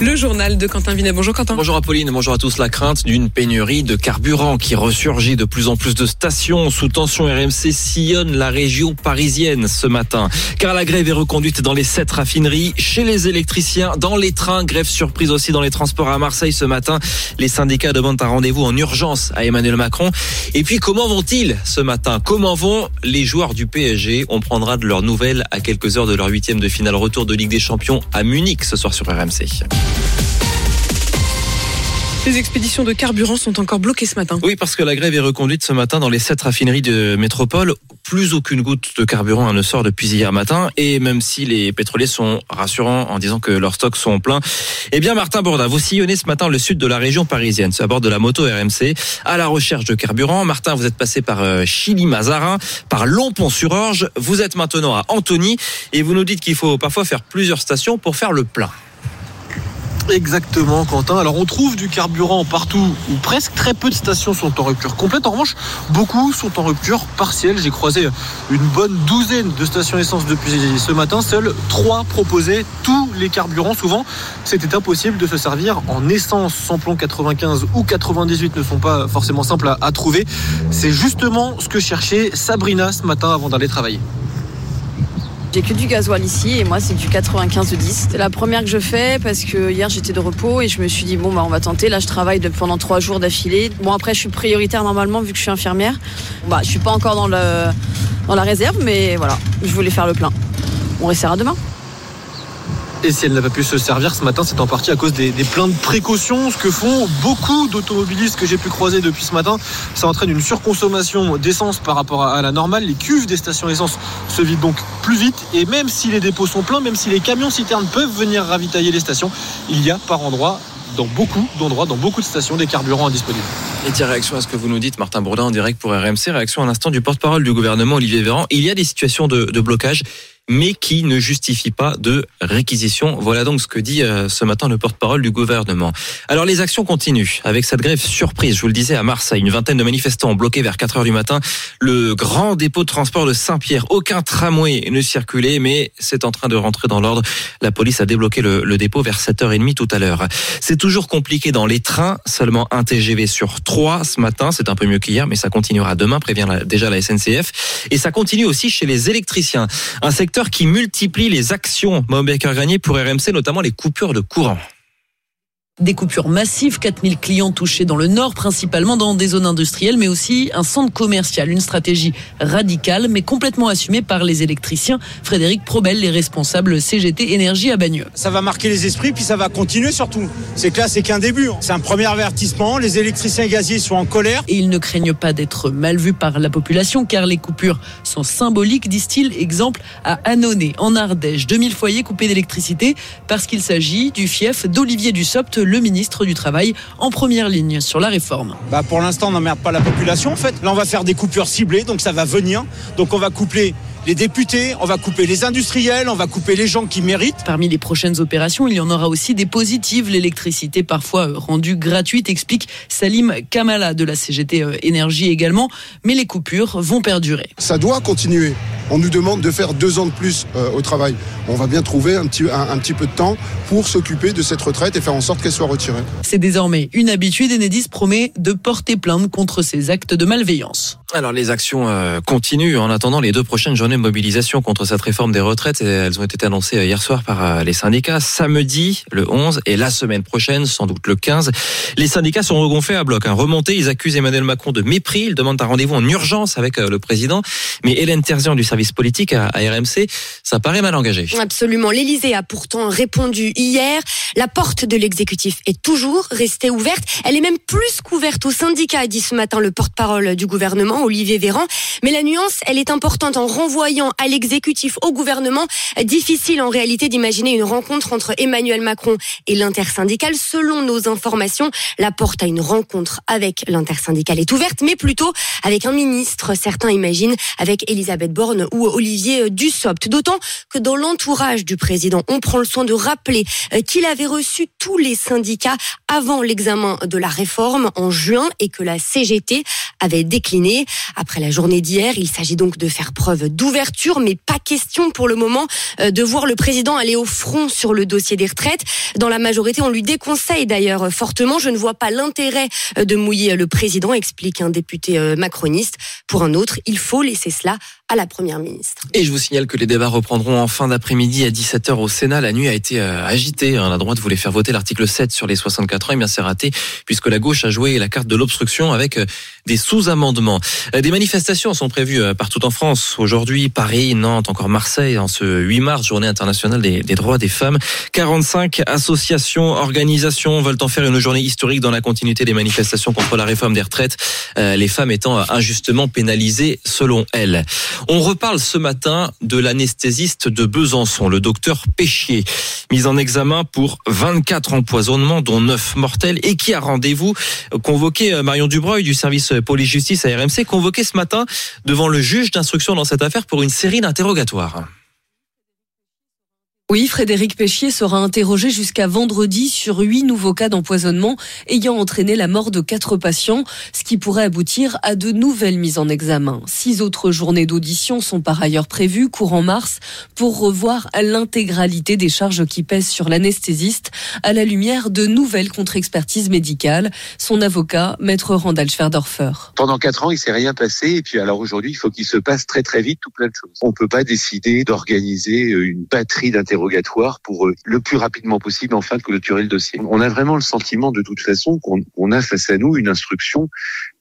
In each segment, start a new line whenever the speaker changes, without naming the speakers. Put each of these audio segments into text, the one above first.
Le journal de Quentin Vinet. Bonjour Quentin.
Bonjour Apolline, bonjour à tous. La crainte d'une pénurie de carburant qui ressurgit de plus en plus de stations sous tension RMC sillonne la région parisienne ce matin. Car la grève est reconduite dans les sept raffineries, chez les électriciens, dans les trains. Grève surprise aussi dans les transports à Marseille ce matin. Les syndicats demandent un rendez-vous en urgence à Emmanuel Macron. Et puis comment vont-ils ce matin? Comment vont les joueurs du PSG On prendra de leurs nouvelles à quelques heures de leur huitième de finale retour de Ligue des Champions à Munich ce soir sur RMC.
Les expéditions de carburant sont encore bloquées ce matin.
Oui, parce que la grève est reconduite ce matin dans les sept raffineries de métropole. Plus aucune goutte de carburant ne sort depuis hier matin. Et même si les pétroliers sont rassurants en disant que leurs stocks sont pleins, eh bien, Martin Bourdin, vous sillonnez ce matin le sud de la région parisienne, à bord de la moto RMC, à la recherche de carburant. Martin, vous êtes passé par euh, Chili-Mazarin, par Lompont-sur-Orge. Vous êtes maintenant à Antony et vous nous dites qu'il faut parfois faire plusieurs stations pour faire le plein.
Exactement, Quentin. Alors, on trouve du carburant partout ou presque. Très peu de stations sont en rupture complète. En revanche, beaucoup sont en rupture partielle. J'ai croisé une bonne douzaine de stations essence depuis ce matin. Seuls trois proposaient tous les carburants. Souvent, c'était impossible de se servir en essence. Sans plomb 95 ou 98 ne sont pas forcément simples à trouver. C'est justement ce que cherchait Sabrina ce matin avant d'aller travailler.
J'ai que du gasoil ici et moi c'est du 95 10. C'est la première que je fais parce que hier j'étais de repos et je me suis dit bon bah on va tenter. Là je travaille pendant trois jours d'affilée. Bon après je suis prioritaire normalement vu que je suis infirmière. Bah je suis pas encore dans le dans la réserve mais voilà je voulais faire le plein. On restera demain.
Et si elle n'a pas pu se servir ce matin, c'est en partie à cause des, des pleins de précautions. Ce que font beaucoup d'automobilistes que j'ai pu croiser depuis ce matin, ça entraîne une surconsommation d'essence par rapport à, la normale. Les cuves des stations essence se vident donc plus vite. Et même si les dépôts sont pleins, même si les camions citernes peuvent venir ravitailler les stations, il y a par endroit dans beaucoup d'endroits, dans beaucoup de stations, des carburants indisponibles.
Et tiens, réaction à ce que vous nous dites, Martin Bourdin, en direct pour RMC, réaction à l'instant du porte-parole du gouvernement, Olivier Véran. Il y a des situations de blocage mais qui ne justifie pas de réquisition. Voilà donc ce que dit euh, ce matin le porte-parole du gouvernement. Alors les actions continuent avec cette grève surprise, je vous le disais, à Marseille. Une vingtaine de manifestants ont bloqué vers 4 heures du matin le grand dépôt de transport de Saint-Pierre. Aucun tramway ne circulait, mais c'est en train de rentrer dans l'ordre. La police a débloqué le, le dépôt vers 7h30 tout à l'heure. C'est toujours compliqué dans les trains, seulement un TGV sur 3 ce matin. C'est un peu mieux qu'hier, mais ça continuera demain, prévient déjà la SNCF. Et ça continue aussi chez les électriciens. Un secteur qui multiplie les actions Mohamed Granier pour RMC, notamment les coupures de courant.
Des coupures massives, 4000 clients touchés dans le nord, principalement dans des zones industrielles, mais aussi un centre commercial. Une stratégie radicale, mais complètement assumée par les électriciens. Frédéric Probel, les responsables CGT Énergie à Bagneux.
Ça va marquer les esprits, puis ça va continuer surtout. C'est que là, c'est qu'un début. C'est un premier avertissement. Les électriciens gaziers sont en colère.
Et ils ne craignent pas d'être mal vus par la population, car les coupures sont symboliques, disent-ils. Exemple à Annonay, en Ardèche. 2000 foyers coupés d'électricité parce qu'il s'agit du fief d'Olivier Dussopt, le ministre du Travail, en première ligne sur la réforme.
Bah pour l'instant, on n'emmerde pas la population en fait. Là, on va faire des coupures ciblées, donc ça va venir. Donc on va coupler les députés, on va couper les industriels, on va couper les gens qui méritent.
Parmi les prochaines opérations, il y en aura aussi des positives. L'électricité, parfois rendue gratuite, explique Salim Kamala de la CGT Énergie également. Mais les coupures vont perdurer.
Ça doit continuer. On nous demande de faire deux ans de plus euh, au travail. On va bien trouver un petit, un, petit peu de temps pour s'occuper de cette retraite et faire en sorte qu'elle soit retirée.
C'est désormais une habitude. Enedis promet de porter plainte contre ces actes de malveillance.
Alors les actions euh, continuent en attendant les deux prochaines journées de mobilisation contre cette réforme des retraites. Elles ont été annoncées hier soir par les syndicats. Samedi, le 11, et la semaine prochaine, sans doute le 15. Les syndicats sont regonflés à bloc. Hein. Remontés, ils accusent Emmanuel Macron de mépris. Ils demandent un rendez-vous en urgence avec le président. Mais Hélène Terzian du service politique à, RMC, ça paraît mal engagé.
Absolument. L'Élysée a pourtant répondu hier. La porte de l'exécutif est toujours restée ouverte. Elle est même plus qu'ouverte aux syndicats, dit ce matin le porte-parole du gouvernement, Olivier Véran. Mais la nuance, elle est importante en renvoyant à l'exécutif, au gouvernement. Difficile en réalité d'imaginer une rencontre entre Emmanuel Macron et l'intersyndicale. Selon nos informations, la porte à une rencontre avec l'intersyndicale est ouverte, mais plutôt avec un ministre. Certains imaginent avec Elisabeth Borne ou Olivier Dussopt. D'autant que dans l'entourage du président, on prend le soin de rappeler qu'il avait reçu tous les syndicats avant l'examen de la réforme en juin et que la CGT avait décliné. Après la journée d'hier. Il s'agit donc de faire preuve d'ouverture, mais pas question pour le moment euh, de voir le président aller au front sur le dossier des retraites. Dans la majorité, on lui déconseille d'ailleurs fortement. Je ne vois pas l'intérêt euh, de mouiller le président, explique un député euh, macroniste. Pour un autre, il faut laisser cela à la première ministre.
Et je vous signale que les débats reprendront en fin d'après-midi à 17h au Sénat. La nuit a été agitée. Hein. La droite voulait faire voter l'article 7 sur les 64 ans. Et bien c'est raté puisque la gauche a joué la carte de l'obstruction avec des sous-amendements. Euh, des manifestations sont prévues partout en France. Aujourd'hui, Paris, Nantes, encore Marseille, en ce 8 mars, journée internationale des, droits des femmes. 45 associations, organisations veulent en faire une journée historique dans la continuité des manifestations contre la réforme des retraites. Les femmes étant injustement pénalisées selon elles. On reparle ce matin de l'anesthésiste de Besançon, le docteur Péchier, mis en examen pour 24 empoisonnements, dont 9 mortels, et qui a rendez-vous convoqué euh, Marion Dubreuil du service police-justice à RMC, convoqué ce matin devant le juge d'instruction dans cette affaire pour une série d'interrogatoires.
Oui, Frédéric Péchier sera interrogé jusqu'à vendredi sur huit nouveaux cas d'empoisonnement ayant entraîné la mort de quatre patients, ce qui pourrait aboutir à de nouvelles mises en examen. Six autres journées d'audition sont par ailleurs prévues courant mars pour revoir l'intégralité des charges qui pèsent sur l'anesthésiste à la lumière de nouvelles contre-expertises médicales. Son avocat, maître Randall Schwerdorfer.
Pendant quatre ans, il s'est rien passé et puis alors aujourd'hui, il faut qu'il se passe très très vite tout plein de choses. On peut pas décider d'organiser une batterie d'interrogations pour euh, le plus rapidement possible enfin clôturer le dossier. On a vraiment le sentiment de toute façon qu'on a face à nous une instruction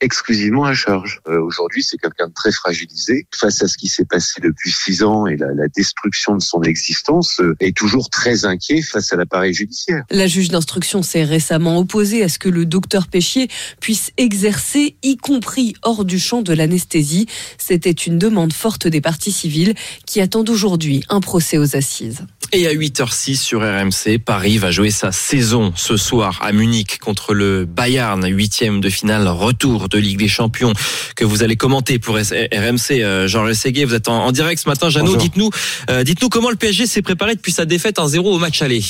exclusivement à charge. Euh, aujourd'hui, c'est quelqu'un de très fragilisé face à ce qui s'est passé depuis six ans et la, la destruction de son existence euh, est toujours très inquiet face à l'appareil judiciaire.
La juge d'instruction s'est récemment opposée à ce que le docteur Péchier puisse exercer, y compris hors du champ de l'anesthésie. C'était une demande forte des parties civiles qui attendent aujourd'hui un procès aux assises.
Et à 8h06 sur RMC, Paris va jouer sa saison ce soir à Munich contre le Bayern, huitième de finale, retour de Ligue des Champions que vous allez commenter pour RMC. Euh, Jean Rességuier, vous êtes en, direct ce matin. Jeannot, dites-nous, euh, dites-nous comment le PSG s'est préparé depuis sa défaite 1-0 au match aller.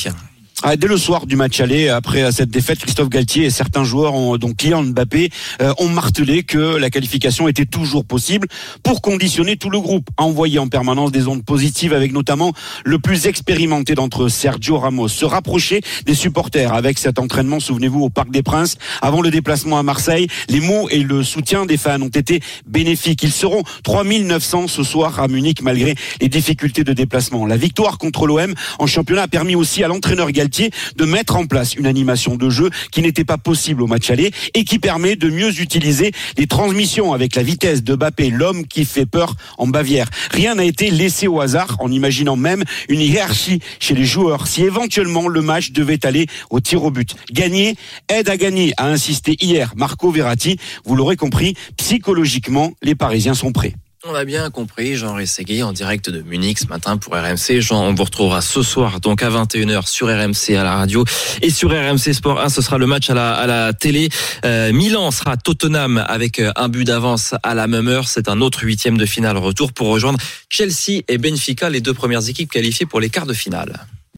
Ah, dès le soir du match aller, après cette défaite, Christophe Galtier et certains joueurs, ont, donc Kylian Mbappé, euh, ont martelé que la qualification était toujours possible pour conditionner tout le groupe, envoyer en permanence des ondes positives avec notamment le plus expérimenté d'entre Sergio Ramos, se rapprocher des supporters avec cet entraînement, souvenez-vous, au Parc des Princes, avant le déplacement à Marseille. Les mots et le soutien des fans ont été bénéfiques. Ils seront 3900 ce soir à Munich malgré les difficultés de déplacement. La victoire contre l'OM en championnat a permis aussi à l'entraîneur Galtier de mettre en place une animation de jeu qui n'était pas possible au match aller et qui permet de mieux utiliser les transmissions avec la vitesse de Mbappé, l'homme qui fait peur en Bavière. Rien n'a été laissé au hasard en imaginant même une hiérarchie chez les joueurs si éventuellement le match devait aller au tir au but. Gagner aide à gagner, a insisté hier Marco Verratti. Vous l'aurez compris, psychologiquement, les Parisiens sont prêts.
On a bien compris, Jean Rességui en direct de Munich ce matin pour RMC. Jean, on vous retrouvera ce soir donc à 21h sur RMC à la radio et sur RMC Sport 1, ce sera le match à la, à la télé. Euh, Milan sera Tottenham avec euh, un but d'avance à la même heure. C'est un autre huitième de finale retour pour rejoindre Chelsea et Benfica, les deux premières équipes qualifiées pour les quarts de finale.